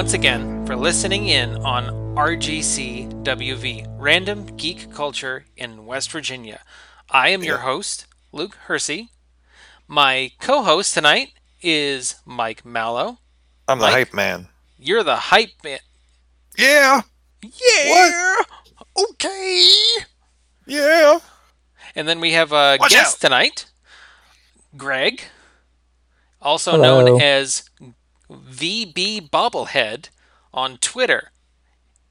Welcome once again for listening in on RGCWV, Random Geek Culture in West Virginia. I am your host, Luke Hersey. My co host tonight is Mike Mallow. I'm the Mike? hype man. You're the hype man. Yeah, Yeah! What? Okay! yeah. And then we have a Watch guest out. tonight, Greg, also Hello. known as VB Bobblehead on Twitter.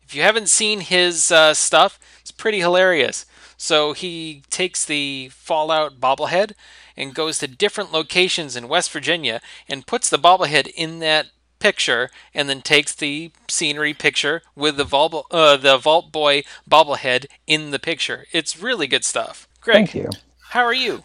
If you haven't seen his uh, stuff, it's pretty hilarious. So he takes the Fallout bobblehead and goes to different locations in West Virginia and puts the bobblehead in that picture and then takes the scenery picture with the Vault, uh, the Vault Boy bobblehead in the picture. It's really good stuff. Greg, Thank you. how are you?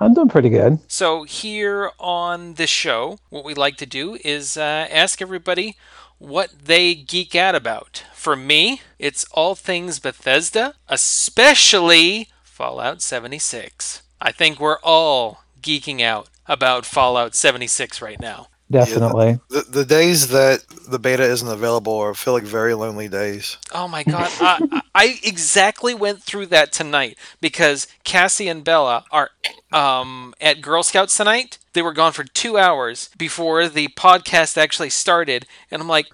I'm doing pretty good. So, here on this show, what we like to do is uh, ask everybody what they geek out about. For me, it's all things Bethesda, especially Fallout 76. I think we're all geeking out about Fallout 76 right now. Definitely. The, the days that the beta isn't available are feel like very lonely days. Oh my god, I, I exactly went through that tonight because Cassie and Bella are um, at Girl Scouts tonight. They were gone for two hours before the podcast actually started, and I'm like,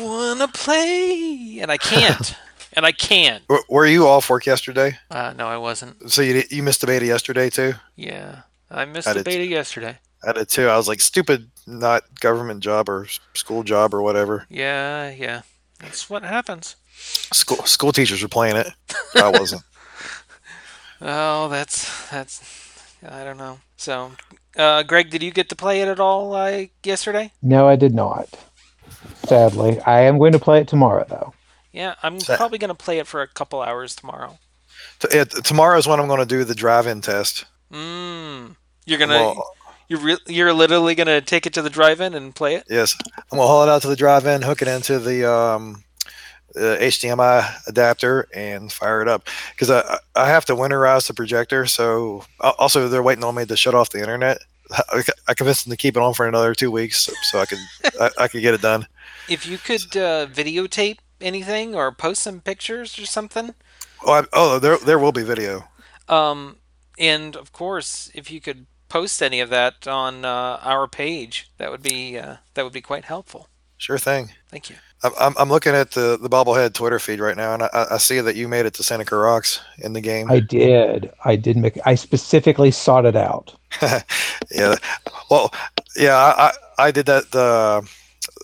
wanna play, and I can't, and I can't. W- Were you off work yesterday? Uh, no, I wasn't. So you you missed the beta yesterday too. Yeah, I missed I the did beta yesterday. I did too. I was like, stupid, not government job or school job or whatever. Yeah, yeah, that's what happens. School school teachers were playing it. I wasn't. Oh, that's that's I don't know. So, uh, Greg, did you get to play it at all uh, yesterday? No, I did not. Sadly. I am going to play it tomorrow, though. Yeah, I'm So- probably gonna play it for a couple hours tomorrow. T- it, tomorrow is when I'm going to do the drive-in test. Mm. You're gonna Well, you're re- you're literally gonna take it to the drive-in and play it. yes, I'm gonna haul it out to the drive-in, hook it into the um, uh, HDMI adapter, and fire it up. Because I I have to winterize the projector. So also they're waiting on me to shut off the internet. I, I convinced them to keep it on for another two weeks so I could I, I could get it done. If you could uh, videotape anything or post some pictures or something, Oh, I, oh, there there will be video. um, and of course, if you could post any of that on uh, our page, that would be uh, that would be quite helpful. Sure thing. Thank you. I'm, I'm, looking at the, the bobblehead Twitter feed right now, and I, I see that you made it to Seneca Rocks in the game. I did. I did make I specifically sought it out. yeah. Well, yeah, I, I, did that. Uh,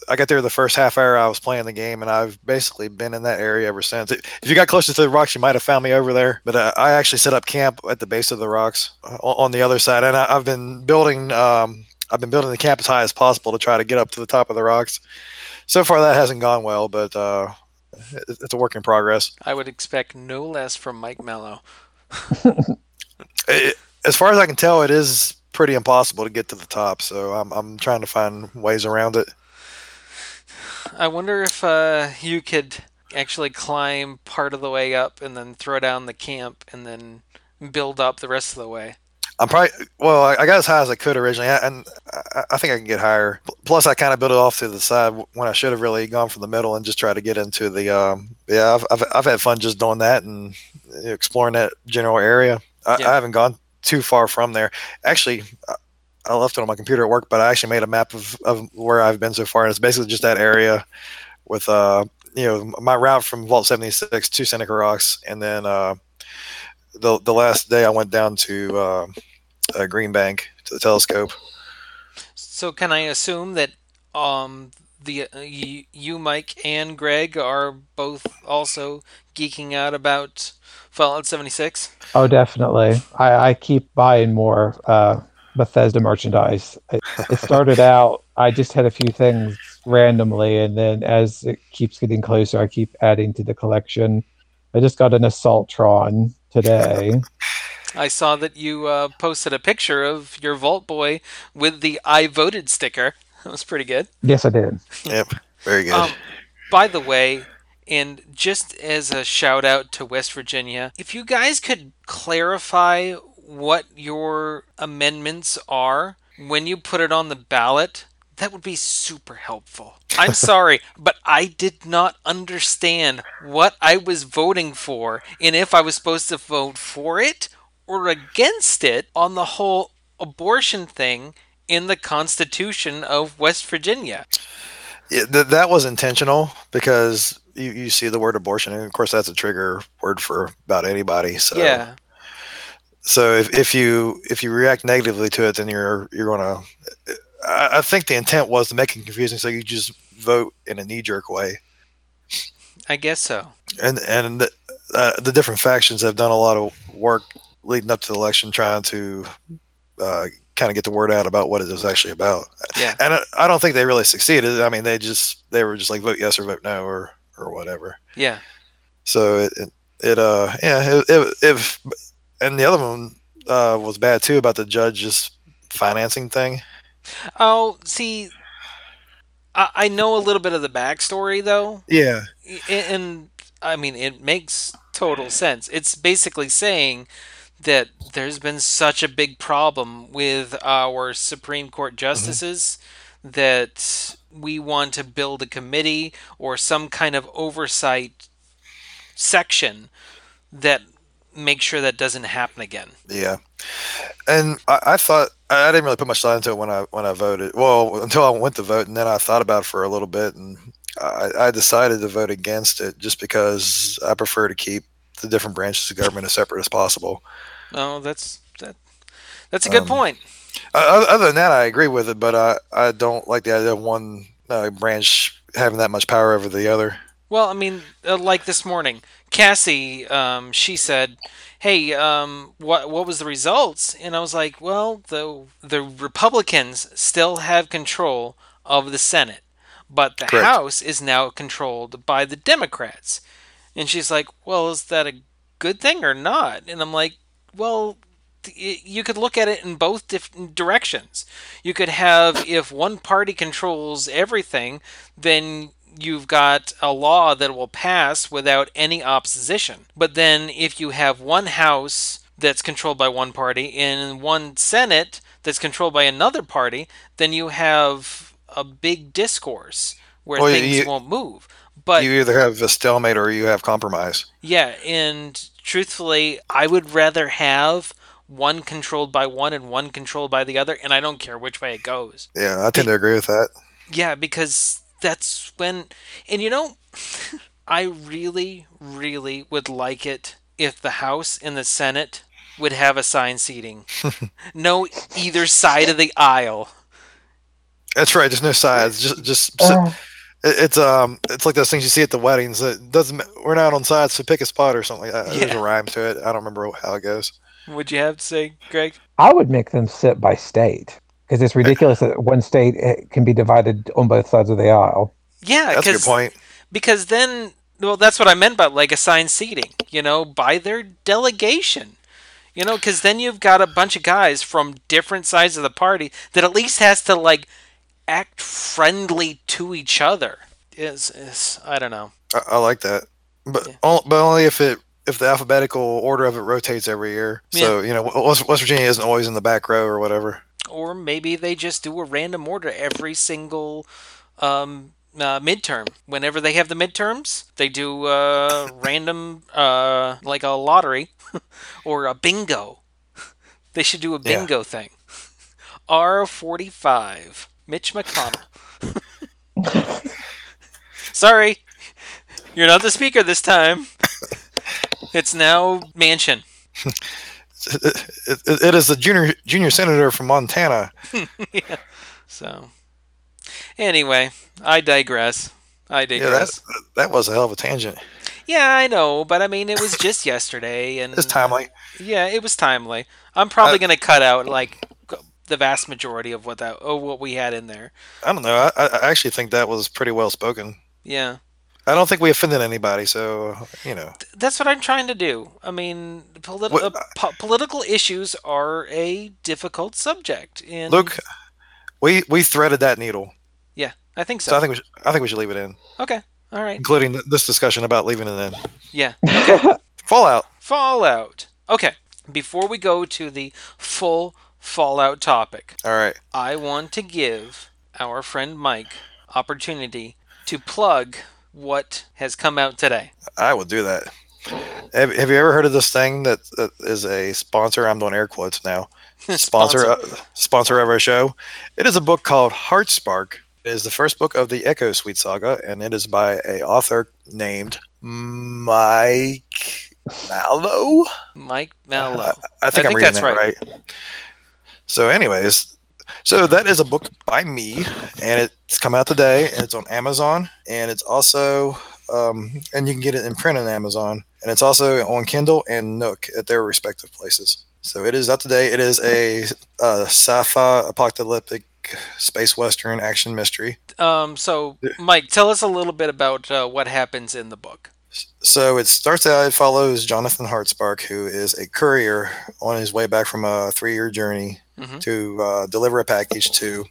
I got there the first half hour I was playing the game, and I've basically been in that area ever since. If you got closer to the rocks, you might have found me over there. But uh, I actually set up camp at the base of the rocks uh, on, on the other side, and I, I've been building. Um, I've been building the camp as high as possible to try to get up to the top of the rocks. So far, that hasn't gone well, but uh, it's a work in progress. I would expect no less from Mike Mello. It, as far as I can tell, it is pretty impossible to get to the top. So I'm, I'm trying to find ways around it. I wonder if uh, you could actually climb part of the way up and then throw down the camp and then build up the rest of the way. I'm probably well. I I got as high as I could originally, and I, I think I can get higher. Plus, I kind of built it off to the side when I should have really gone from the middle and just tried to get into the. Um, yeah, I've, I've I've had fun just doing that and exploring that general area. I, Yeah. I haven't gone too far from there. Actually, I- I left it on my computer at work, but I actually made a map of, of where I've been so far, and it's basically just that area with uh you know my route from Vault 76 to Seneca Rocks, and then uh the the last day I went down to. Uh, uh, Green Bank to the telescope. So can I assume that um the uh, you, you Mike and Greg are both also geeking out about Fallout 76? Oh, definitely. I, I keep buying more uh, Bethesda merchandise. It, it started out, I just had a few things randomly, and then as it keeps getting closer, I keep adding to the collection. I just got an Assaultron today. I saw that you uh, posted a picture of your Vault Boy with the I voted sticker. That was pretty good. yes, I did. Yep, very good. Um, by the way, and just as a shout out to West Virginia, if you guys could clarify what your amendments are when you put it on the ballot, that would be super helpful. I'm sorry, but I did not understand what I was voting for and if I was supposed to vote for it or against it on the whole abortion thing in the Constitution of West Virginia. Yeah, th- that was intentional because you, you see the word abortion, and of course that's a trigger word for about anybody. So Yeah. so if, if you if you react negatively to it, then you're you're gonna. I, I think the intent was to make it confusing, so you just vote in a knee jerk way. I guess so. and and uh, the different factions have done a lot of work leading up to the election trying to uh, kind of get the word out about what it was actually about Yeah. and I, I don't think they really succeeded i mean they just they were just like vote yes or vote no or or whatever Yeah. so it it, it uh yeah it, if and the other one uh was bad too about the judge's financing thing Oh, see, I, I know a little bit of the backstory though, yeah I- and I mean it makes total sense. It's basically saying that there's been such a big problem with our Supreme Court mm-hmm. justices that we want to build a committee or some kind of oversight section that makes sure that doesn't happen again. Yeah, and I, I thought I I didn't really put much thought into it when I when I voted. Well, until I went to vote, and then I thought about it for a little bit, and I, I decided to vote against it just because I prefer to keep the different branches of government as separate as possible. Oh, that's that. That's a good Um, point. Uh, other than that, I agree with it, but I I don't like the idea of one uh, branch having that much power over the other. Well, I mean, uh, like this morning, Cassie, um, she said, "Hey, um, what what was the results?" And I was like, "Well, the the Republicans still have control of the Senate, but the Correct. House is now controlled by the Democrats." And she's like, "Well, is that a good thing or not?" And I'm like, "Well." You could look at it in both directions. You could have if one party controls everything, then you've got a law that will pass without any opposition. But then if you have one house that's controlled by one party and one senate that's controlled by another party, then you have a big discourse where oh, Well, things you- won't move. But you either have a stalemate or you have compromise. yeah, and truthfully, I would rather have one controlled by one and one controlled by the other, and I don't care which way it goes. Yeah, I tend to agree with that. Yeah, because that's when, and you know, I really, really would like it if the House and the Senate would have assigned seating. no, either side of the aisle. That's right. There's no sides. Just just sit- Uh, it- it's um it's like those things you see at the weddings. that doesn't ma- we're not on sides, so pick a spot or something like that. There's a rhyme to it. I don't remember how it goes. Would you have to say, Greg? I would make them sit by state because it's ridiculous that one state eh, can be divided on both sides of the aisle. Yeah, That's a good 'cause- point. because then well that's what i meant by like assigned seating you know by their delegation you know because then you've got a bunch of guys from different sides of the party that at least has to like act friendly to each other is is i don't know I, I like that, but Yeah. on- but only if it if the alphabetical order of it rotates every year. So you know West, West Virginia isn't always in the back row or whatever. or maybe they just do a random order every single um uh, midterm whenever they have the midterms they do uh random uh like a lottery or a bingo they should do a Yeah. bingo thing r45 mitch mcconnell sorry you're not the speaker this time it's now Manchin It, it, it is the junior junior senator from Montana. yeah. so anyway i digress i digress. Yeah, that that was a hell of a tangent. Yeah, I know, but I mean, it was just yesterday, and It's timely. Yeah, it was timely. I'm probably Uh, gonna cut out like the vast majority of what that oh what we had in there. I don't know. I, I actually think that was pretty well spoken. Yeah, I don't think we offended anybody, so you know. That's what I'm trying to do. I mean, politi- What- uh, po- political issues are a difficult subject. And Luke, we we threaded that needle, yeah, I think so. so I think we should, I think we should leave it in, okay, all right, including th- this discussion about leaving it in. yeah. Fallout. Fallout. Okay, before we go to the full Fallout topic, All right. I want to give our friend Mike opportunity to plug what has come out today. I will do that. Have, have you ever heard of this thing that, that is a sponsor? I'm doing air quotes now. Sponsor uh, sponsor of our show. It is a book called Heartspark. It is the first book of the Echo Suite saga, and it is by a author named Mike Mallow. Mike Mallow. Uh, I think I I'm think reading that's that right. So, anyways, so that is a book by me, and it's come out today, and it's on Amazon, and it's also, um, and you can get it in print on Amazon, and it's also on Kindle and Nook at their respective places. So it is out today. It is a, uh sci-fi apocalyptic space western action mystery. Um, so, Mike, tell us a little bit about uh, what happens in the book. So it starts out, it follows Jonathan Heartspark, who is a courier on his way back from a three year journey Mhm. to uh, deliver a package to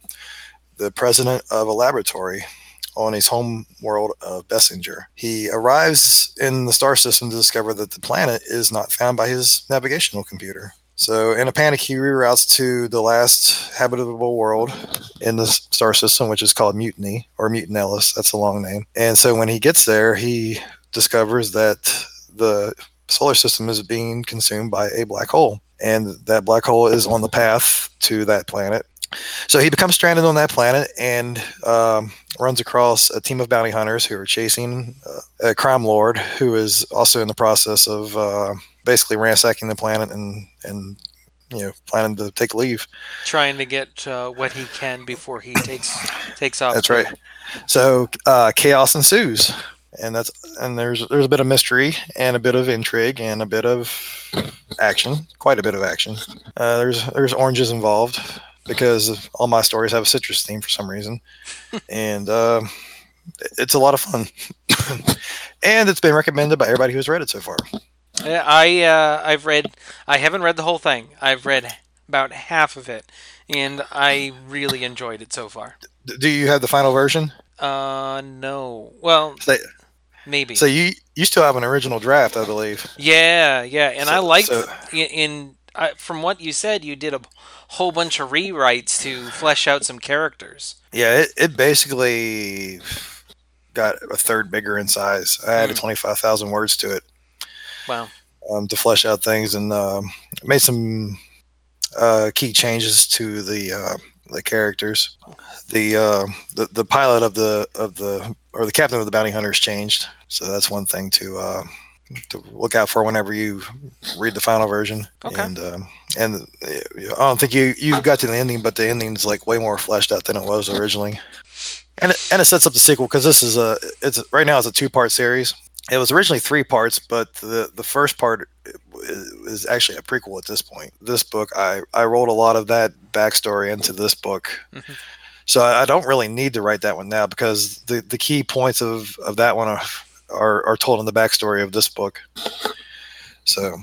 the president of a laboratory on his home world of Bessinger. He arrives in the star system to discover that the planet is not found by his navigational computer. So, in a panic, he reroutes to the last habitable world in the star system, which is called Mutiny or Mutant Ellis. That's a long name. And so, when he gets there, he discovers that the solar system is being consumed by a black hole, and that black hole is on the path to that planet. So he becomes stranded on that planet and um, runs across a team of bounty hunters who are chasing uh, a crime lord who is also in the process of uh, basically ransacking the planet and and you know planning to take leave. Trying to get uh, what he can before he takes takes off. That's right. So uh, chaos ensues, and that's and there's there's a bit of mystery and a bit of intrigue and a bit of action, quite a bit of action. Uh, there's there's oranges involved because all my stories have a citrus theme for some reason, and uh, it's a lot of fun. and it's been recommended by everybody who's read it so far. Yeah, I uh, I've read. I haven't read the whole thing. I've read about half of it, and I really enjoyed it so far. Do you have the final version? Uh, no. Well, So, maybe. so you you still have an original draft, I believe. yeah, yeah, and I So- liked so- in, in I, from what you said, you did a whole bunch of rewrites to flesh out some characters. Yeah, it, it basically got a third bigger in size. I added Hmm. 25,000 words to it Wow. um, to flesh out things and um, made some uh, key changes to the uh, the characters. The, uh, the the pilot of the of the or the captain of the bounty hunters changed, so that's one thing to uh, to look out for whenever you read the final version. Okay. And um, and I don't think you you got to the ending, but the ending's like way more fleshed out than it was originally. And it, and it sets up the sequel because this is a it's right now it's a two part series. It was originally three parts, but the the first part is actually a prequel at this point. This book, I I rolled a lot of that backstory into this book, Mhm. so I, I don't really need to write that one now because the the key points of of that one are are, are told in the backstory of this book. So.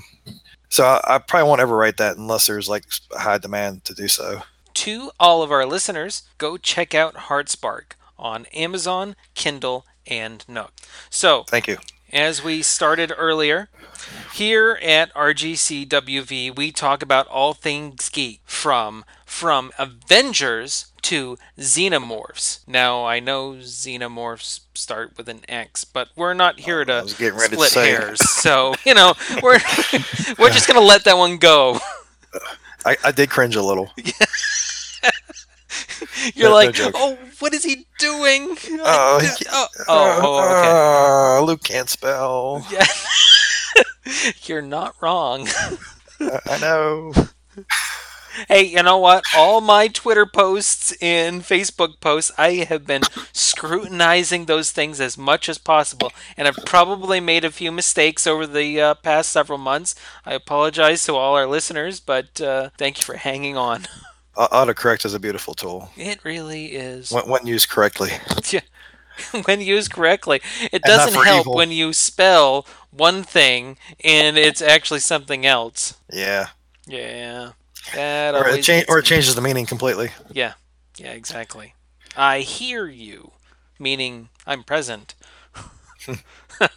So I, I probably won't ever write that unless there's like high demand to do so. To all of our listeners, go check out Heartspark on Amazon, Kindle, and Nook. So, Thank you. as we started earlier, here at RGCWV, we talk about all things geek from from Avengers to Xenomorphs. Now, I know Xenomorphs start with an X, but we're not here to was getting ready to split it. hairs. So, you know, we're we're just going to let that one go. I, I did cringe a little. You're No- no like, joke. "Oh, what is he doing?" Oh, oh, oh, oh, okay. Ah, Luke can't spell. Yeah. You're not wrong. I, I know. Hey, you know what? All my Twitter posts and Facebook posts, I have been scrutinizing those things as much as possible, and I've probably made a few mistakes over the uh, past several months. I apologize to all our listeners, but uh, thank you for hanging on. Au- Autocorrect is a beautiful tool It really is. when, when used correctly. when used correctly. It doesn't help evil. when you spell one thing and it's actually something else. Yeah, Yeah. That or it, cha- or it changes the meaning completely. Yeah. Yeah, exactly. I hear you, meaning I'm present. what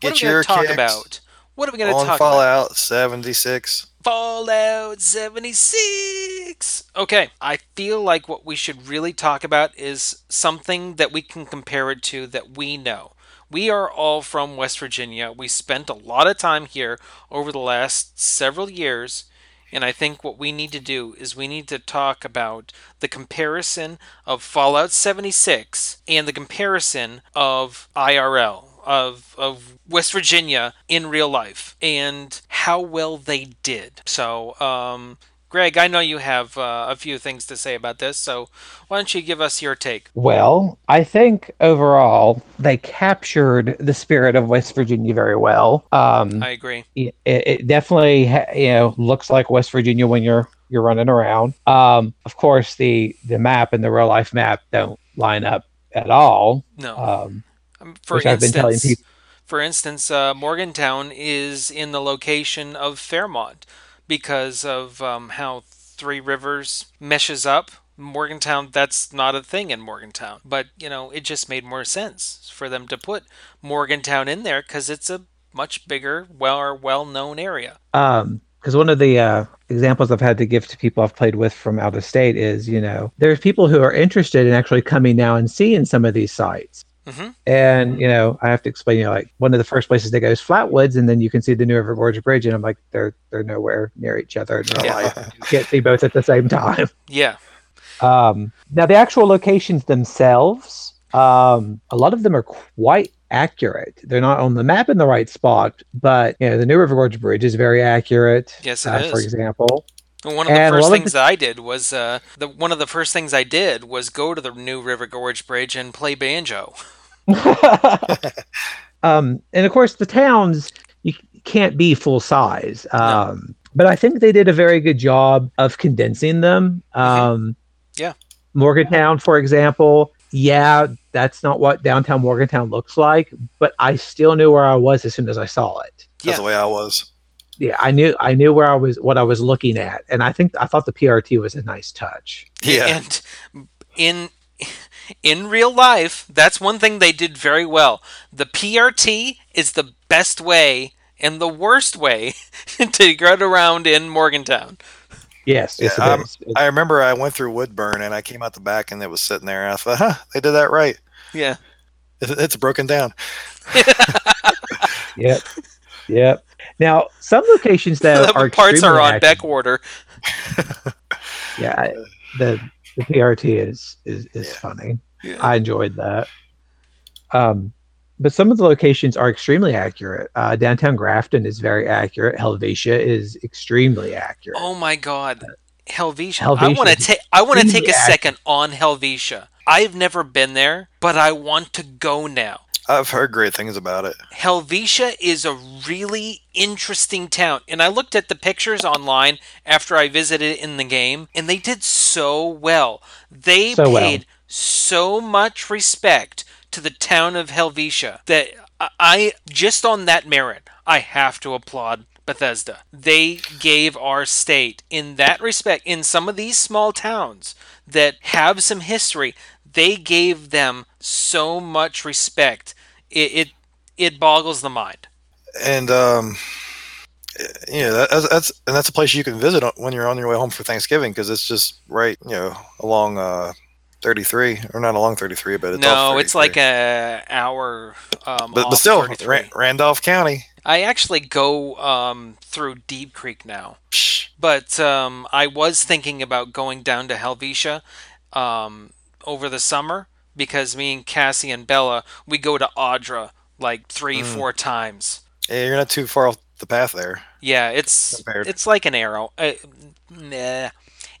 Get are we your going to talk kicks about? What are we going to talk about? Fallout 76. Fallout 76. 76. Okay, I feel like what we should really talk about is something that we can compare it to that we know. We are all from West Virginia. We spent a lot of time here over the last several years. And I think what we need to do is we need to talk about the comparison of Fallout 76 and the comparison of IRL, of, of West Virginia in real life, and how well they did. So, um, Greg, I know you have uh, a few things to say about this, so why don't you give us your take? Well, I think overall they captured the spirit of West Virginia very well. Um, I agree. it, it definitely you know looks like West Virginia when you're you're running around. Um, of course, the the map and the real life map don't line up at all. No. Um, Um, for which I've been telling instance, people- for instance, uh, Morgantown is in the location of Fairmont because of um, how Three Rivers meshes up. Morgantown, that's not a thing in Morgantown, but you know, it just made more sense for them to put Morgantown in there because it's a much bigger, well, well-known area. um because one of the uh, examples I've had to give to people I've played with from out of state is, you know, there's people who are interested in actually coming now and seeing some of these sites. Hmm And, you know, I have to explain, you know, like one of the first places they go is Flatwoods, and then you can see the New River Gorge Bridge, and I'm like, they're they're nowhere near each other. in real Yeah. life. You can't see both at the same time. Yeah. Um, now, the actual locations themselves, um, a lot of them are quite accurate. They're not on the map in the right spot, but you know, the New River Gorge Bridge is very accurate. Yes, it uh, For example, One of the And first things the- that I did was uh, the one of the first things I did was go to the New River Gorge Bridge and play banjo. um, and of course, the towns you can't be full size. Um, But I think they did a very good job of condensing them. Um, Yeah. Morgantown, for example, yeah, that's not what downtown Morgantown looks like, but I still knew where I was as soon as I saw it. That's Yeah. the way I was. Yeah, I knew I knew where I was, what I was looking at, and I think I thought the PRT was a nice touch. Yeah. And in in real life, that's one thing they did very well. The PRT is the best way and the worst way to get around in Morgantown. Yes, yes, Yeah, it um, is. It- I remember I went through Woodburn and I came out the back and it was sitting there. And I thought, huh, they did that right. Yeah. It, it's broken down. Yep, yep. Now, some locations though the are parts are on accurate. back order. Yeah, I- the the PRT is is is Yeah. funny. Yeah. I enjoyed that. Um, but some of the locations are extremely accurate. Uh, downtown Grafton is very accurate. Helvetia is extremely accurate. Oh my god. Helvetia. Helvetia I want to take I want to take a accurate. second on Helvetia. I've never been there, but I want to go now. I've heard great things about it. Helvetia is a really interesting town. And I looked at the pictures online after I visited in the game, and they did so well. They So well. paid so much respect to the town of Helvetia that I- I, just on that merit, I have to applaud Bethesda. They gave our state, in that respect, in some of these small towns that have some history, they gave them so much respect. It, it it boggles the mind. And, um, you know, that, that's, that's, and that's a place you can visit when you're on your way home for Thanksgiving because it's just right, you know, along, uh, 33 or not along 33, but it's no, it's like a hour. Um, but, but still, 33. Ra- Randolph County. I actually go um, through Deep Creek now, but um, I was thinking about going down to Helvetia um, over the summer because me and Cassie and Bella we go to Audra like three, Mm. four times. Yeah, you're not too far off the path there. Yeah, it's Compared. it's like an arrow. Uh, nah,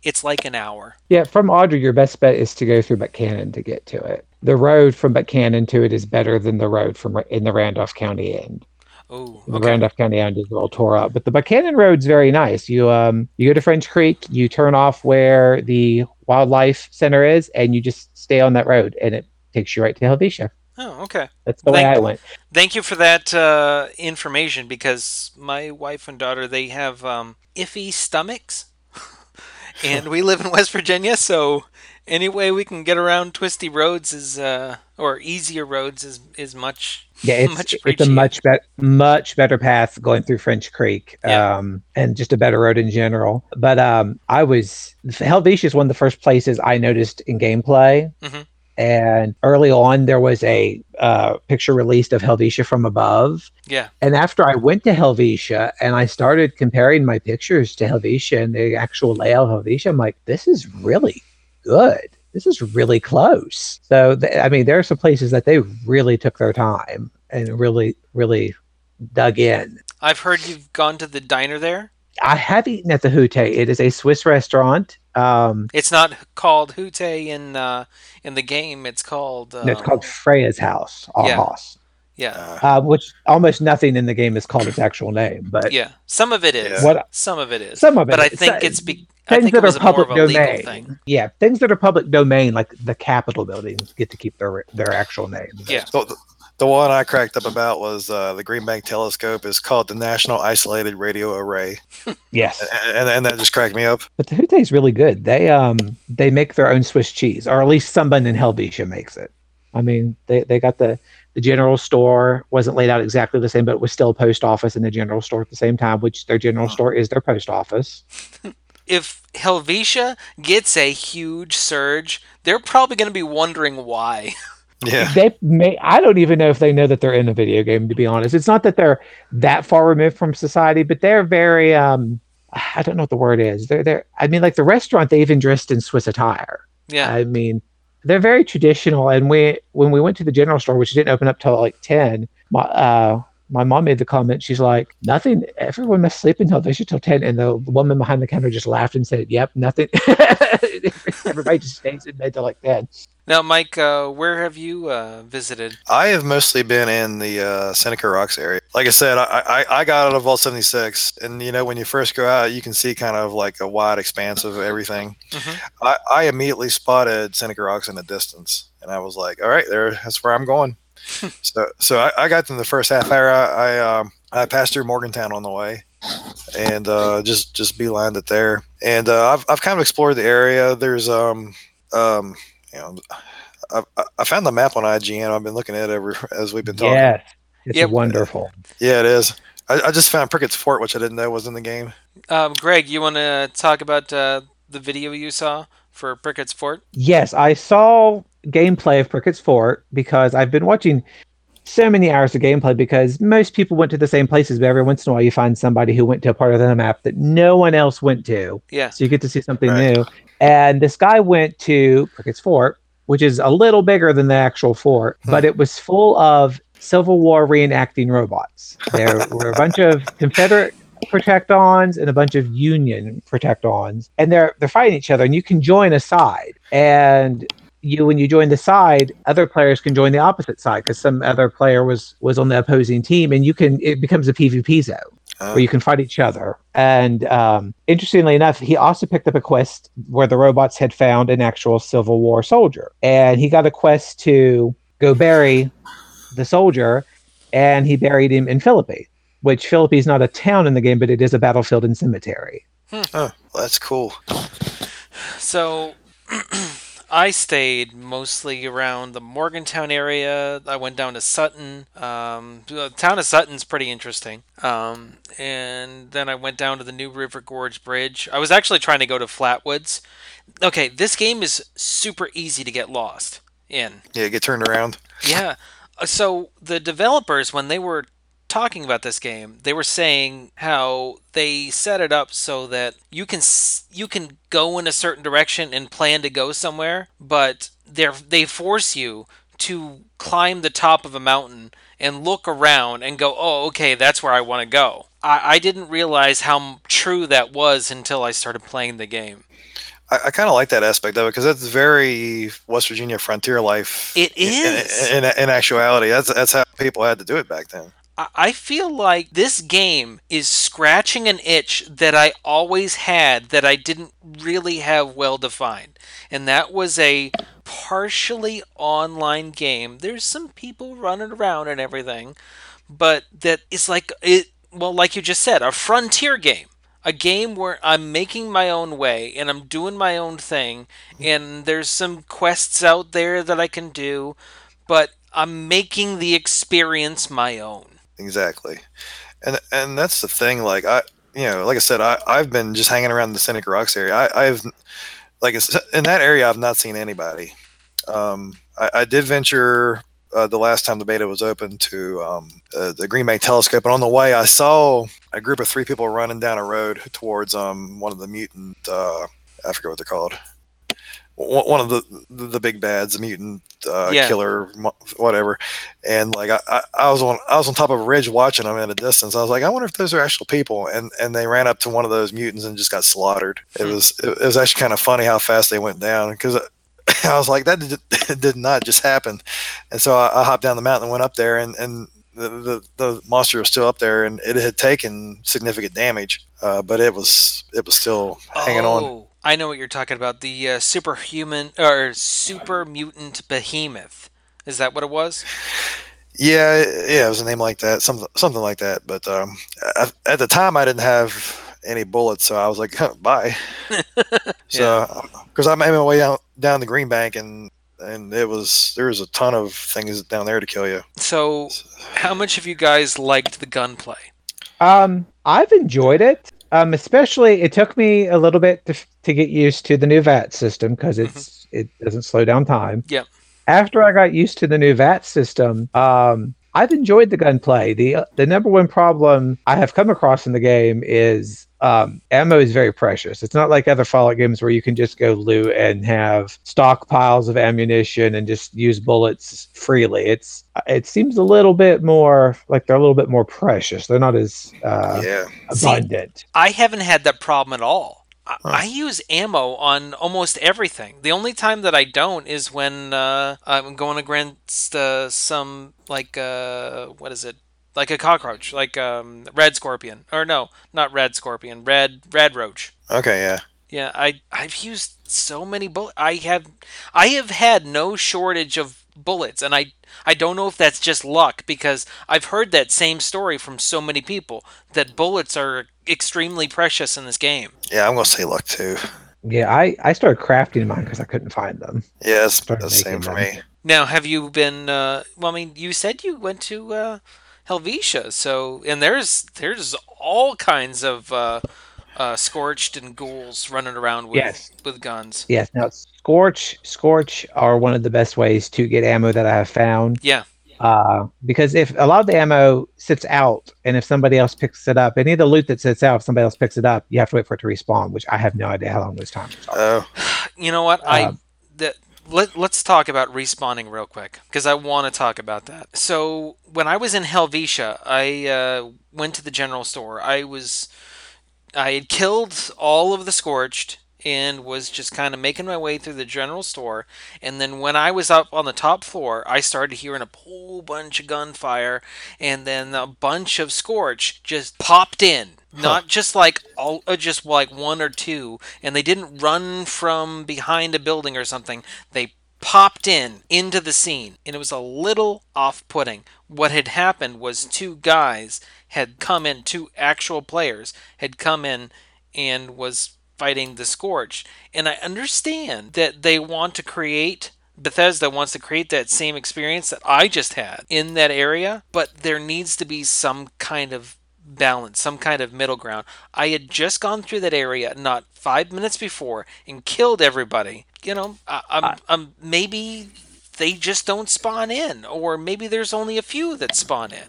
it's like an hour. Yeah, from Audra, your best bet is to go through Buckhannon to get to it. The road from Buckhannon to it is better than the road from in the Randolph County end. Oh, The okay. Randolph County end is a little tore up, but the Buckhannon Road's very nice. You um you go to French Creek, you turn off where the wildlife center is, and you just stay on that road, and it takes you right to Helvetia. Oh, okay. That's the way Thank- I went. Thank you for that uh, information because my wife and daughter they have um, iffy stomachs, and we live in West Virginia, so any way we can get around twisty roads is uh, or easier roads is is much Yeah, it's much it's a much better much better path going through French Creek, Yeah. um, and just a better road in general. But um, I was Helvetia is one of the first places I noticed in gameplay. Mhm. And early on, there was a uh, picture released of Helvetia from above. yeah And after I went to Helvetia and I started comparing my pictures to Helvetia and the actual layout of Helvetia, I'm like, this is really good. This is really close. So, th- I mean, there are some places that they really took their time and really, really dug in. I've heard you've gone to the diner there. I have eaten at the Hutte. It is a Swiss restaurant. Um, It's not called Hutte in uh, in the game. It's called um, no, it's called Freya's House, or yeah. Haus, yeah Uh, uh, which almost nothing in the game is called its actual name. But yeah. Some of it is. What- Some of it is. some of it but I think So- it's be- I things that are public of a legal domain. thing. Yeah, things that are public domain, like the Capitol buildings, get to keep their their actual names. Yeah. so the, the one I cracked up about was uh, the Green Bank Telescope is called the National Isolated Radio Array, Yes, and, and, and that just cracked me up. but the Hutte is really good. They um they make their own Swiss cheese, or at least someone in Helvetia makes it. I mean, they they got the the general store wasn't laid out exactly the same, but it was still a post office and the general store at the same time, which their general store is their post office. If Helvetia gets a huge surge, they're probably going to be wondering why. Yeah, They may I don't even know if they know that they're in a video game, to be honest. It's not that they're that far removed from society, but they're very um I don't know what the word is. They're they're I mean like the restaurant they even dressed in Swiss attire. Yeah. I mean, they're very traditional. And we, when we went to the general store, which didn't open up till like ten, my uh, my mom made the comment. She's like, "Nothing. Everyone must sleep until they should till 10. And the woman behind the counter just laughed and said, "Yep, nothing. Everybody just stays in bed till like ten. Now, Mike, uh, where have you uh, visited? I have mostly been in the uh, Seneca Rocks area. Like I said, I, I, I got out of Vault 76, and you know when you first go out, you can see kind of like a wide expanse of everything. Mhm. I, I immediately spotted Seneca Rocks in the distance, and I was like, "All right, there, that's where I'm going." So so I, I got them the first half hour. I I, um, I passed through Morgantown on the way, and uh, just just beelined it there. And uh, I've I've kind of explored the area. There's um um you know. I, I- I found the map on IGN. I've been looking at it ever as we've been talking. Yes, it's Yep. wonderful. Yeah, it is. I, I just found Prickett's Fort, which I didn't know was in the game. Um, Greg, you want to talk about uh, the video you saw for Prickett's Fort? Yes, I saw gameplay of Prickett's Fort because I've been watching so many hours of gameplay because most people went to the same places, but every once in a while you find somebody who went to a part of the map that no one else went to. Yeah. So you get to see something Right. new. And this guy went to Prickett's Fort, which is a little bigger than the actual fort, Hmm. but it was full of Civil War reenacting robots. There were a bunch of Confederate Protectrons and a bunch of Union Protectrons, and they're they're fighting each other. And you can join a side, and you when you join the side, other players can join the opposite side because some other player was was on the opposing team, and you can it becomes a PvP zone where you can fight each other. And um, interestingly enough, he also picked up a quest where the robots had found an actual Civil War soldier, and he got a quest to go bury the soldier, and he buried him in Philippi, which Philippi is not a town in the game, but it is a battlefield and cemetery. oh, that's cool. So I stayed mostly around the Morgantown area. I went down to Sutton. Um, the town of Sutton's pretty interesting. Um, and then I went down to the New River Gorge Bridge. I was actually trying to go to Flatwoods. Okay, this game is super easy to get lost in. Yeah, get turned around. Yeah. So the developers, when they were talking about this game, they were saying how they set it up so that you can you can go in a certain direction and plan to go somewhere, but they they force you to climb the top of a mountain and look around and go, oh, okay, that's where I want to go. I, I didn't realize how true that was until I started playing the game. I, I kind of like that aspect of it because that's very West Virginia frontier life. It in- In, in, in actuality, that's that's how people had to do it back then. I- feel like this game is scratching an itch that I always had that I didn't really have well defined. And that was a partially online game. There's some people running around and everything, but that is like it well like you just said, a frontier game. a game where I'm making my own way and I'm doing my own thing, and there's some quests out there that I can do, but I'm making the experience my own. Exactly, and and that's the thing. Like I, you know, like I said, I I've been just hanging around the Seneca Rocks area. I, I've like in that area, I've not seen anybody. Um, I, I did venture uh, the last time the beta was open to um, uh, the Green Bank Telescope, and on the way, I saw a group of three people running down a road towards um, one of the mutant. Uh, I forget what they're called. One of the the big bads, the mutant uh, Yeah. killer, whatever. And like I, I, was on I was on top of a ridge watching them at a distance. I was like, I wonder if those are actual people. And and they ran up to one of those mutants and just got slaughtered. It Hmm. was it, was actually kind of funny how fast they went down because. I was like, that did, did not just happen, and so I, I hopped down the mountain and went up there, and, and the, the the monster was still up there, and it had taken significant damage, uh, but it was it was still hanging on. I know what you're talking about. The uh, superhuman or super mutant behemoth. Is that what it was? Yeah, yeah, it was a name like that, something something like that. But um, at, at the time, I didn't have any bullets, so I was like, bye. so because I made my way down down the green bank, and and it was there was a ton of things down there to kill you. So, how much have you guys liked the gunplay? Um, I've enjoyed it. Um, especially it took me a little bit to, to get used to the new VAT system because it's it doesn't slow down time. Yep. After I got used to the new VAT system, um, I've enjoyed the gunplay. the The number one problem I have come across in the game is um, ammo is very precious. It's not like other Fallout games where you can just go loot and have stockpiles of ammunition and just use bullets freely. It's it seems a little bit more like they're a little bit more precious. They're not as uh, yeah, See, abundant. I haven't had that problem at all. I. I use ammo on almost everything. The only time that I don't is when uh, I'm going against uh, some like uh, what is it? Like a cockroach, like um, radscorpion, or no, not radscorpion, red radroach. okay, yeah. Yeah, I I've used so many bullets. I have I have had no shortage of bullets, and I I don't know if that's just luck because I've heard that same story from so many people that bullets are extremely precious in this game. Yeah, I'm gonna say luck too. Yeah, I, I started crafting mine because I couldn't find them. Yeah, that's, the same for them. me. Now, have you been? Uh, well, I mean, you said you went to uh, Helvetia, so and there's there's all kinds of uh, uh, scorched and ghouls running around with Yes. with guns. Yes, now Scorch Scorch are one of the best ways to get ammo that I have found. Yeah. Uh, because if a lot of the ammo sits out and if somebody else picks it up, any of the loot that sits out, if somebody else picks it up, you have to wait for it to respawn, which I have no idea how long those times are. Oh, You know what? I Um, the, let, let's talk about respawning real quick because I want to talk about that. So when I was in Helvetia, I uh, went to the general store. I was I had killed all of the scorched and was just kind of making my way through the general store. And then when I was up on the top floor, I started hearing a whole bunch of gunfire, and then a bunch of scorch just popped in. Not just like all, uh, just like one or two, and they didn't run from behind a building or something. They popped in into the scene, and it was a little off-putting. What had happened was two guys had come in, two actual players had come in and was fighting the Scorch. And I understand that they want to create Bethesda wants to create that same experience that I just had in that area, but there needs to be some kind of balance, some kind of middle ground. I had just gone through that area not five minutes before and killed everybody. You know, I, I'm, I- I'm maybe they just don't spawn in, or maybe there's only a few that spawn in.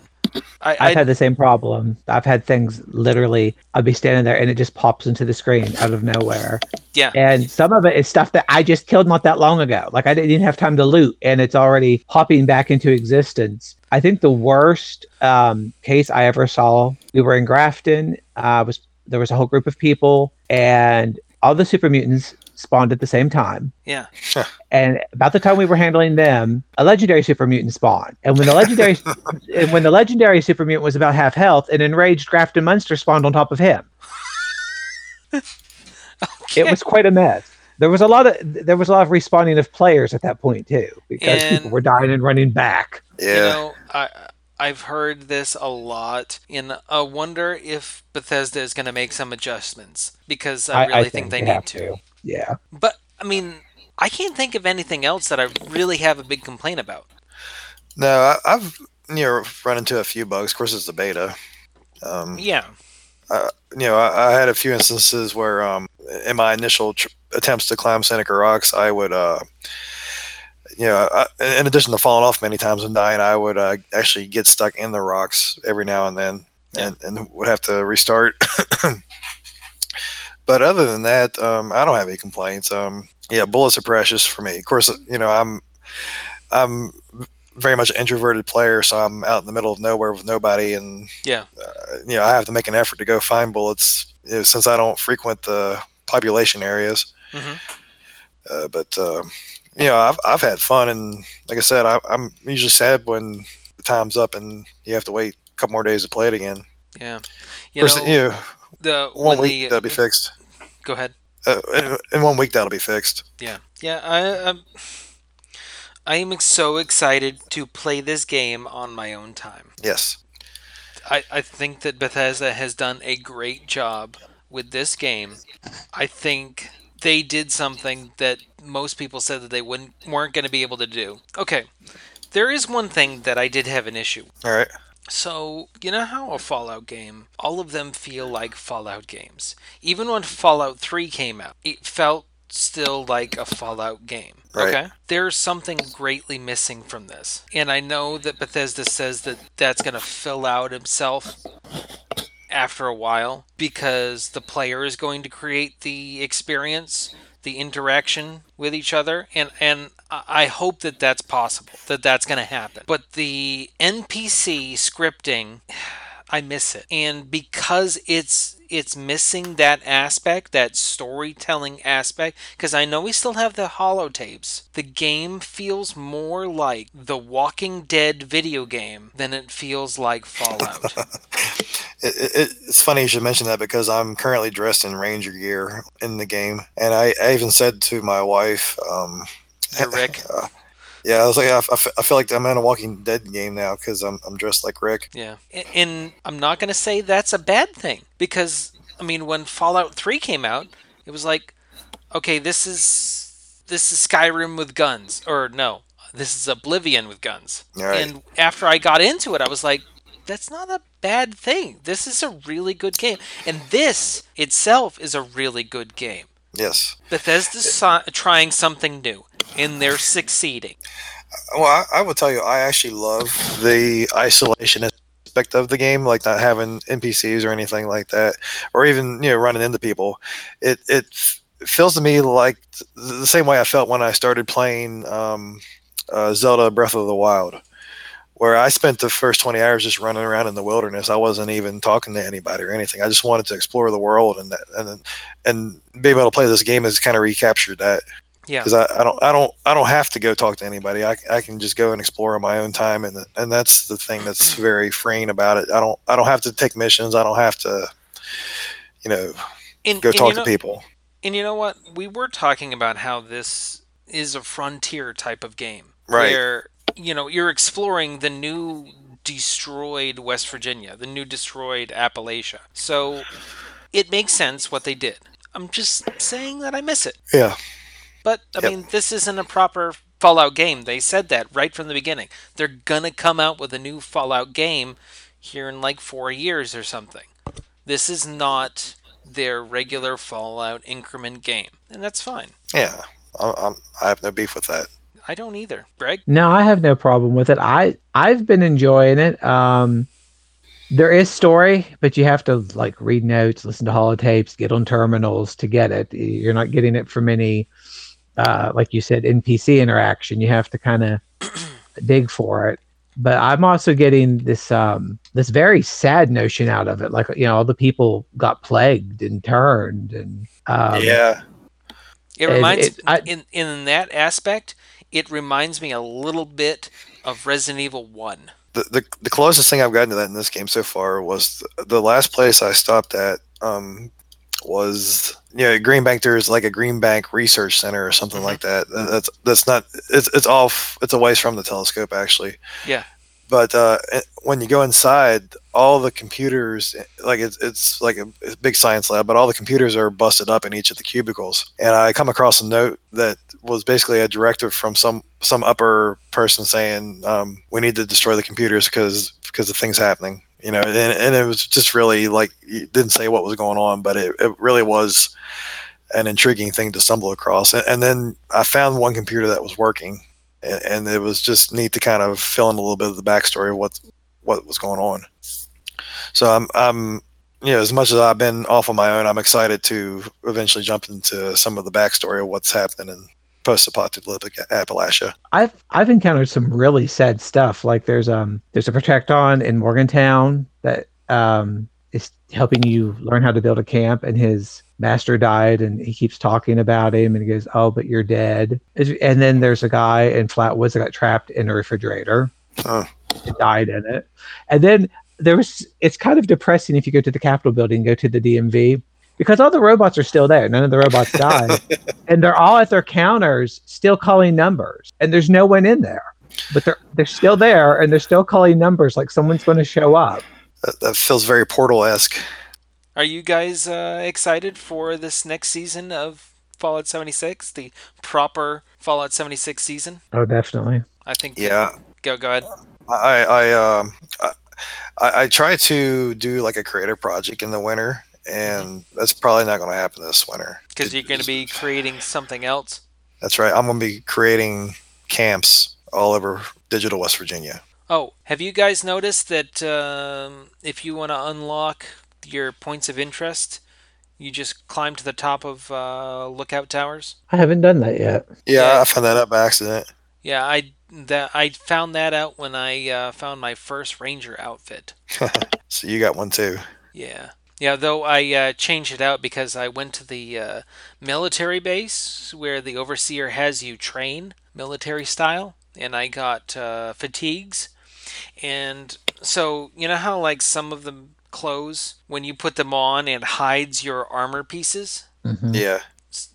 I, I've had the same problem. I've had things literally, I'll be standing there and it just pops into the screen out of nowhere. Yeah. And some of it is stuff that I just killed not that long ago. Like I didn't have time to loot and it's already popping back into existence. I think the worst um, case I ever saw, we were in Grafton. Uh, was There was a whole group of people and all the super mutants spawned at the same time. yeah. And about the time we were handling them, a legendary super mutant spawned. And when the legendary and when the legendary super mutant was about half health, an enraged Grafton Monster spawned on top of him. It was quite a mess. There was a lot of there was a lot of respawning of players at that point too, because And- people were dying and running back. yeah. You know, I I've heard this a lot, and I wonder if Bethesda is going to make some adjustments because I really think, they, need have to. Yeah. But I mean, I can't think of anything else that I really have a big complaint about. No, I, I've you know run into a few bugs. Of course, it's the beta. Um, Yeah, you know, I, I had a few instances where, um, in my initial tr- attempts to climb Seneca Rocks, I would, uh, you know, I, in addition to falling off many times and dying, I would uh, actually get stuck in the rocks every now and then, and, and would have to restart. but other than that, um, I don't have any complaints. Um, yeah, bullets are precious for me. Of course, you know, I'm, I'm very much an introverted player, so I'm out in the middle of nowhere with nobody, and yeah, uh, you know, I have to make an effort to go find bullets you know, since I don't frequent the population areas. hmm Uh, but uh, you know, I've I've had fun, and like I said, I, I'm usually sad when the time's up and you have to wait a couple more days to play it again. yeah. You know, you know, the one week the- that'll be fixed. Go ahead. Uh, in, in one week that'll be fixed. Yeah, yeah. I I'm, I am so excited to play this game on my own time. Yes. I, I think that Bethesda has done a great job with this game. I think they did something that most people said that they wouldn't weren't going to be able to do. Okay, there is one thing that I did have an issue. All right. So you know how a Fallout game, all of them feel like Fallout games. Even when Fallout Three came out, it felt still like a Fallout game. Right. Okay. There's something greatly missing from this. And I know that Bethesda says that that's going to fill out himself after a while because the player is going to create the experience, the interaction with each other and and I hope that that's possible, that that's going to happen. But the NPC scripting I miss it. And because it's it's missing that aspect, that storytelling aspect, because I know we still have the holotapes. The game feels more like the Walking Dead video game than it feels like Fallout. It, it, it's funny you should mention that because I'm currently dressed in ranger gear in the game, and I, I even said to my wife, um, Hey, Rick. uh, yeah, I was like, I, I feel like I'm in a Walking Dead game now because I'm, I'm dressed like Rick. Yeah. And I'm not going to say that's a bad thing because I mean when Fallout 3 came out, it was like okay, this is this is Skyrim with guns or no, this is Oblivion with guns. Right. And after I got into it, I was like that's not a bad thing. This is a really good game. And this itself is a really good game. Yes. Bethesda's so- trying something new and they're succeeding. Well, I, I would tell you, I actually love the isolation aspect of the game, like not having NPCs or anything like that, or even you know running into people. It it feels to me like th- the same way I felt when I started playing um, uh, Zelda Breath of the Wild, where I spent the first twenty hours just running around in the wilderness. I wasn't even talking to anybody or anything. I just wanted to explore the world, and that, and and being able to play this game has kind of recaptured that Yeah. because I, I don't I don't I don't have to go talk to anybody. I, I can just go and explore on my own time, and and that's the thing that's very freeing about it. I don't I don't have to take missions. I don't have to, you know, And, go and talk you know- to people. And you know what? We were talking about how this is a frontier type of game. Right. Where, you know, you're exploring the new destroyed West Virginia, the new destroyed Appalachia. So it makes sense what they did. I'm just saying that I miss it. Yeah, But, I Yep. mean, this isn't a proper Fallout game. They said that right from the beginning. They're going to come out with a new Fallout game here in like four years or something. This is not their regular Fallout increment game. And that's fine. yeah. I, I'm, I have no beef with that. I don't either. Greg? No, I have no problem with it. I I've been enjoying it. Um, there is story, but you have to like read notes, listen to holotapes, get on terminals to get it. You're not getting it from any, uh, like you said, NPC interaction. You have to kind of dig for it. But I'm also getting this um, this very sad notion out of it. Like you know, all the people got plagued and turned, and um, yeah, It And reminds it- I- in in that aspect, it reminds me a little bit of Resident Evil 1. the, the the closest thing I've gotten to that in this game so far was the, the last place I stopped at. Um, was you know Green Bank. There's like a Green Bank Research Center or something Mhm. like that. That- That's that's not. It's it's off. It's a ways from the telescope actually. Yeah. But uh, when you go inside, all the computers, like it's, it's like a, a big science lab, but all the computers are busted up in each of the cubicles. And I come across a note that was basically a directive from some some upper person saying um, we need to destroy the computers because because of things happening. You know, and, and it was just really like it didn't say what was going on, but it, it really was an intriguing thing to stumble across. And, and then I found one computer that was working, and, and it was just neat to kind of fill in a little bit of the backstory of what what was going on. So I'm I'm you know as much as I've been off on my own, I'm excited to eventually jump into some of the backstory of what's happening in post-apocalyptic Appalachia. I've I've encountered some really sad stuff. Like there's um there's a Protectron in Morgantown that um is helping you learn how to build a camp, and his master died, and he keeps talking about him, and he goes, "Oh, but you're dead." And then there's a guy in Flatwoods that got trapped in a refrigerator, Oh. and died in it, and then there was. It's kind of depressing if you go to the Capitol building, and go to the DMV. Because all the robots are still there. None of the robots died and they're all at their counters still calling numbers and there's no one in there but they're they're still there and they're still calling numbers like someone's going to show up That, that feels very Portal-esque. Are you guys uh, excited for this next season of Fallout 76, the proper Fallout 76 season? oh definitely I think. Yeah, Go go ahead. I I um I, I I try to do like a creative project in the winter, and that's probably not going to happen this winter. Because you're going to be creating something else. That's right. I'm going to be creating camps all over digital West Virginia. Oh, have you guys noticed that um, if you want to unlock your points of interest, you just climb to the top of uh, lookout towers? i haven't done that yet Yeah, Yeah. I found that out by accident. Yeah, I that I found that out when I uh, found my first ranger outfit. So you got one too. Yeah. Yeah, though I uh, changed it out because I went to the uh, military base where the overseer has you train military style, and I got uh, fatigues. And so, you know how, like, some of the clothes, when you put them on, and hides your armor pieces? Mhm. Yeah.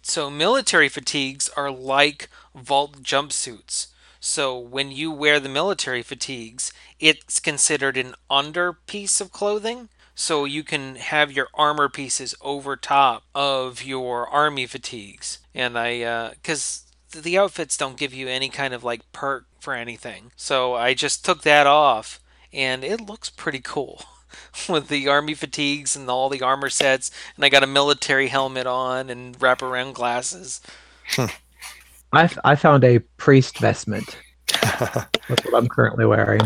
So military fatigues are like vault jumpsuits. So when you wear the military fatigues, it's considered an under piece of clothing. So you can have your armor pieces over top of your army fatigues. And I, because the outfits don't give you any kind of like perk for anything. So I just took that off and it looks pretty cool. With the army fatigues and all the armor sets, and I got a military helmet on and wraparound glasses. I, f- I found a priest vestment that's what i'm currently wearing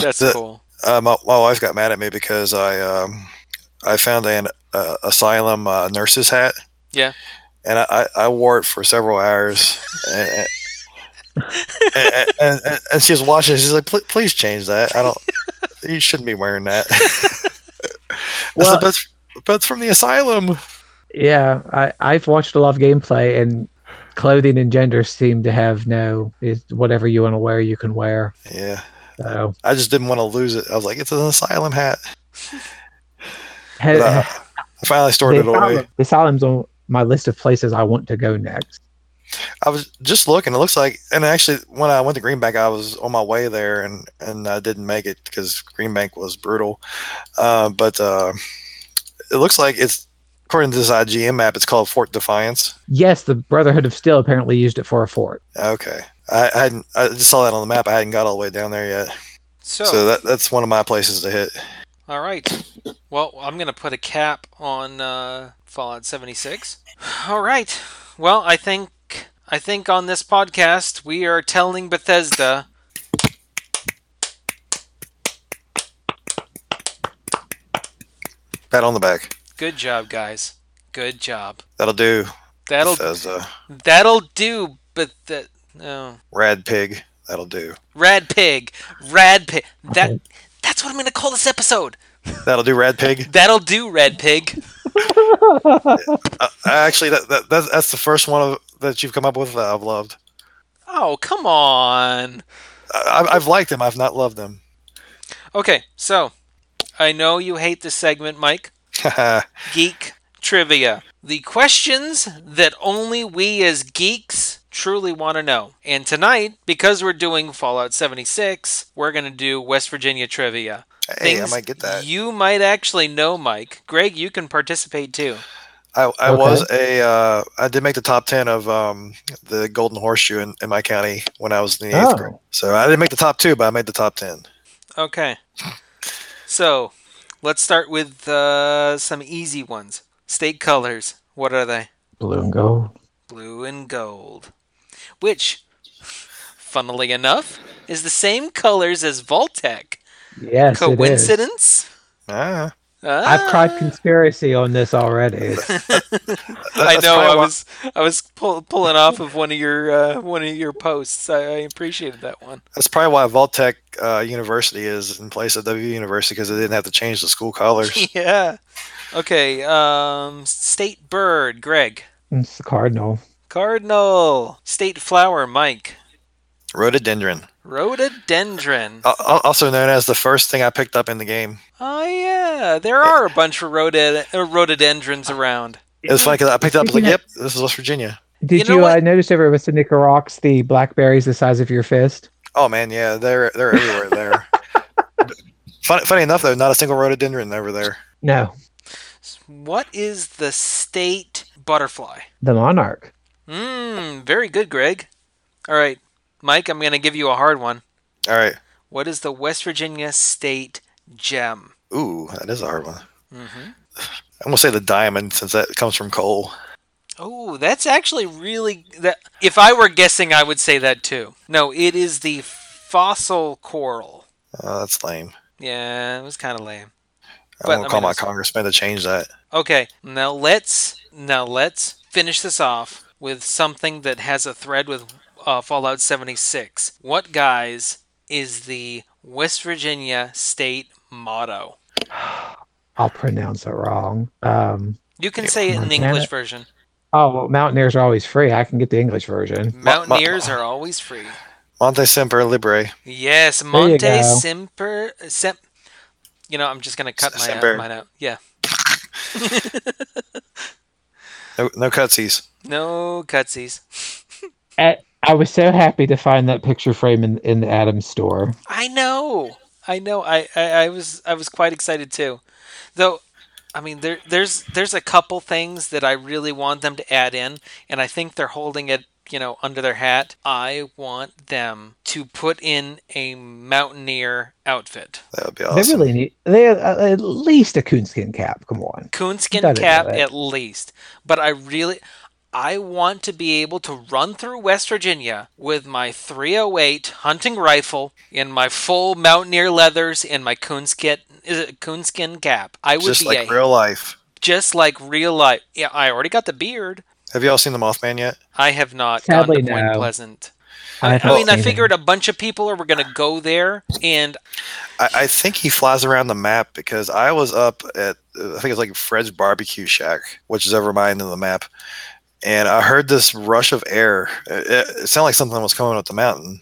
That's The- cool. Uh, my, my wife got mad at me because I um, I found an uh, asylum uh, nurse's hat. Yeah. And I, I, I wore it for several hours. and, and, and, and, and she was watching. it, She's like, "Please change that. I don't. You shouldn't be wearing that." Well- that's that's from the asylum. yeah I, i've watched a lot of gameplay and clothing and gender seem to have no is whatever you want to wear you can wear Yeah. so I just didn't want to lose it. I was like, "It's an asylum hat." ha- But, uh, I finally stored it away. asylum, the asylum's on my list of places I want to go next. I was just looking. It looks like, and actually, when I went to Green Bank, I was on my way there, and and I didn't make it because Green Bank was brutal. Uh, but uh, it looks like it's according to this IGN map, it's called Fort Defiance. Yes, the Brotherhood of Steel apparently used it for a fort. Okay, I, I hadn't. I just saw that on the map. I hadn't got all the way down there yet. So, So that that's one of my places to hit. all right. Well, I'm gonna put a cap on uh, Fallout 76. All right. Well, I think I think on this podcast we are telling Bethesda Pat on the back. good job, guys. Good job. That'll do. That'll Bethesda. that'll do. But that no. Rad pig. That'll do. Rad pig. Rad pig. That that's what I'm gonna call this episode. That'll do. Rad pig. That'll do, Red Pig. Uh, actually, that, that that's, that's the first one of, that you've come up with that I've loved. Oh, come on. I, I've- I've liked them. I've not loved them. Okay, so I know you hate this segment, Mike. Geek trivia. The questions that only we as geeks truly want to know. And tonight, because we're doing Fallout 76, we're going to do West Virginia trivia. Hey, I might get that. You might actually know, Mike. Greg, you can participate too. I, I Okay. was a uh, I did make the top ten of um, the Golden Horseshoe in, in my county when I was in the eighth Oh. grade. So I didn't make the top two, but I made the top ten. Okay. So, let's start with uh, some easy ones. State colors. What are they? Blue and gold. Blue and gold. Which, funnily enough, is the same colors as Vault-Tec. Yes, it is. Coincidence? Ah, I've tried Ah. conspiracy on this already. I know. I was I was pull, pulling off of one of your uh, one of your posts. I, I appreciated that one. That's probably why Vault-Tec uh, University is in place of W University because they didn't have to change the school colors. yeah. Okay. Um. State bird. Greg. it's the cardinal. Cardinal. State flower. Mike. Rhododendron, Rhododendron. Al- al- also known as the first thing I picked up in the game. Oh yeah, there are a bunch of rhodod- uh, rhododendrons around. It was funny because I picked up. Like, "Yep, this is West Virginia." Did You know you, uh, notice over with the Nicaraguas the blackberries the size of your fist? Oh man, yeah, they're they're everywhere there. funny, funny enough, though, not a single rhododendron over there. No, What is the state butterfly? the monarch. Mmm. Very good, Greg. All right, Mike. I'm gonna give you a hard one. All right. What is the West Virginia state gem? Ooh, that is a hard one. Mm-hmm. I'm gonna say the diamond since that comes from coal. Oh, that's actually really that. If I were guessing, I would say that too. No, it is the fossil coral. Oh, that's lame. Yeah, it was kind of lame. I'm But, gonna I call mean, my congressman to change that. Okay, now let's now let's finish this off with something that has a thread with uh, Fallout 76. What guys is the West Virginia state motto? I'll pronounce it wrong. Um, You can say it in the Montana? English version. oh, well, mountaineers are always free. I can get the English version. Mountaineers are always free. Monte Semper Libre. Yes, Monte go. Semper. Sem- you know, I'm just gonna cut my uh, mine out. Yeah, No, no cutsies. no cutsies. I, I was so happy to find that picture frame in, in the Adams store. I know, I know. I, I, I was I was quite excited too, though. I mean, there there's there's a couple things that I really want them to add in, and I think they're holding it, you know, under their hat. I want them to put in a mountaineer outfit, That would be awesome. They really need they uh, at least a coonskin cap. Come on. coonskin cap at least. But I really, I want to be able to run through West Virginia with my 308 hunting rifle in my full mountaineer leathers and my coonskin is it coonskin cap. I would Just be like a, real life. just like real life. Yeah, I already got the beard. Have you all seen the Mothman yet? I have not Sadly, gone to Point no. Pleasant. I, I, mean, I seen it. figured a bunch of people are going to go there, and I, I think he flies around the map because I was up at uh, I think it's like Fred's Barbecue Shack, which is over my end of the map, and I heard this rush of air. It, it, sounded like something was coming up the mountain,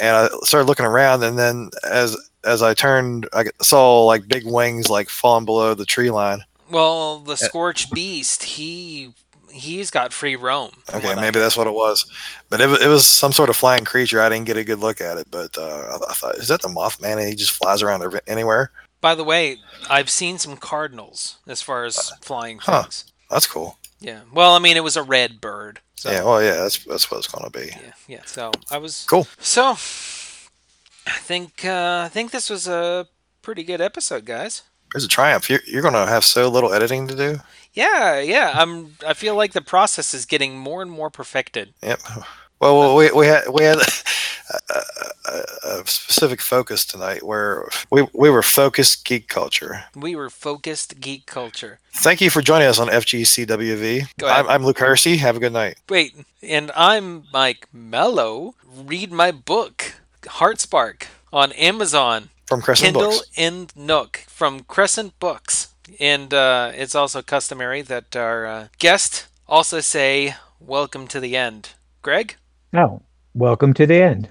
and I started looking around, and then as as I turned, I saw like big wings like falling below the tree line. well, the Scorchbeast, he he's got free roam. Okay, maybe that's what it was, but it, it was some sort of flying creature. I didn't get a good look at it, but uh, I, I thought, is that the Mothman? And he just flies around anywhere. By the way, I've seen some cardinals as far as flying huh. things. That's cool. Yeah. Well, I mean, it was a red bird. So, yeah, well, yeah, that's that's what it's gonna be. yeah, yeah. So I was Cool. So I think uh, I think this was a pretty good episode, guys. It's a triumph. You're, you're going to have so little editing to do. Yeah, yeah. I'm. I feel like the process is getting more and more perfected. Yep. Well, well we, we had we had a, a, a specific focus tonight where we, we were focused geek culture. We were focused geek culture. Thank you for joining us on FGCWV. Go ahead. I'm, I'm Luke Hersey. Have a good night. Wait, and I'm Mike Mello. Read my book, Heartspark, on Amazon. From Crescent Kindle Books. and Nook from Crescent Books. And uh, it's also customary that our uh, guest also say, Welcome to the end. Greg? Oh, welcome to the end.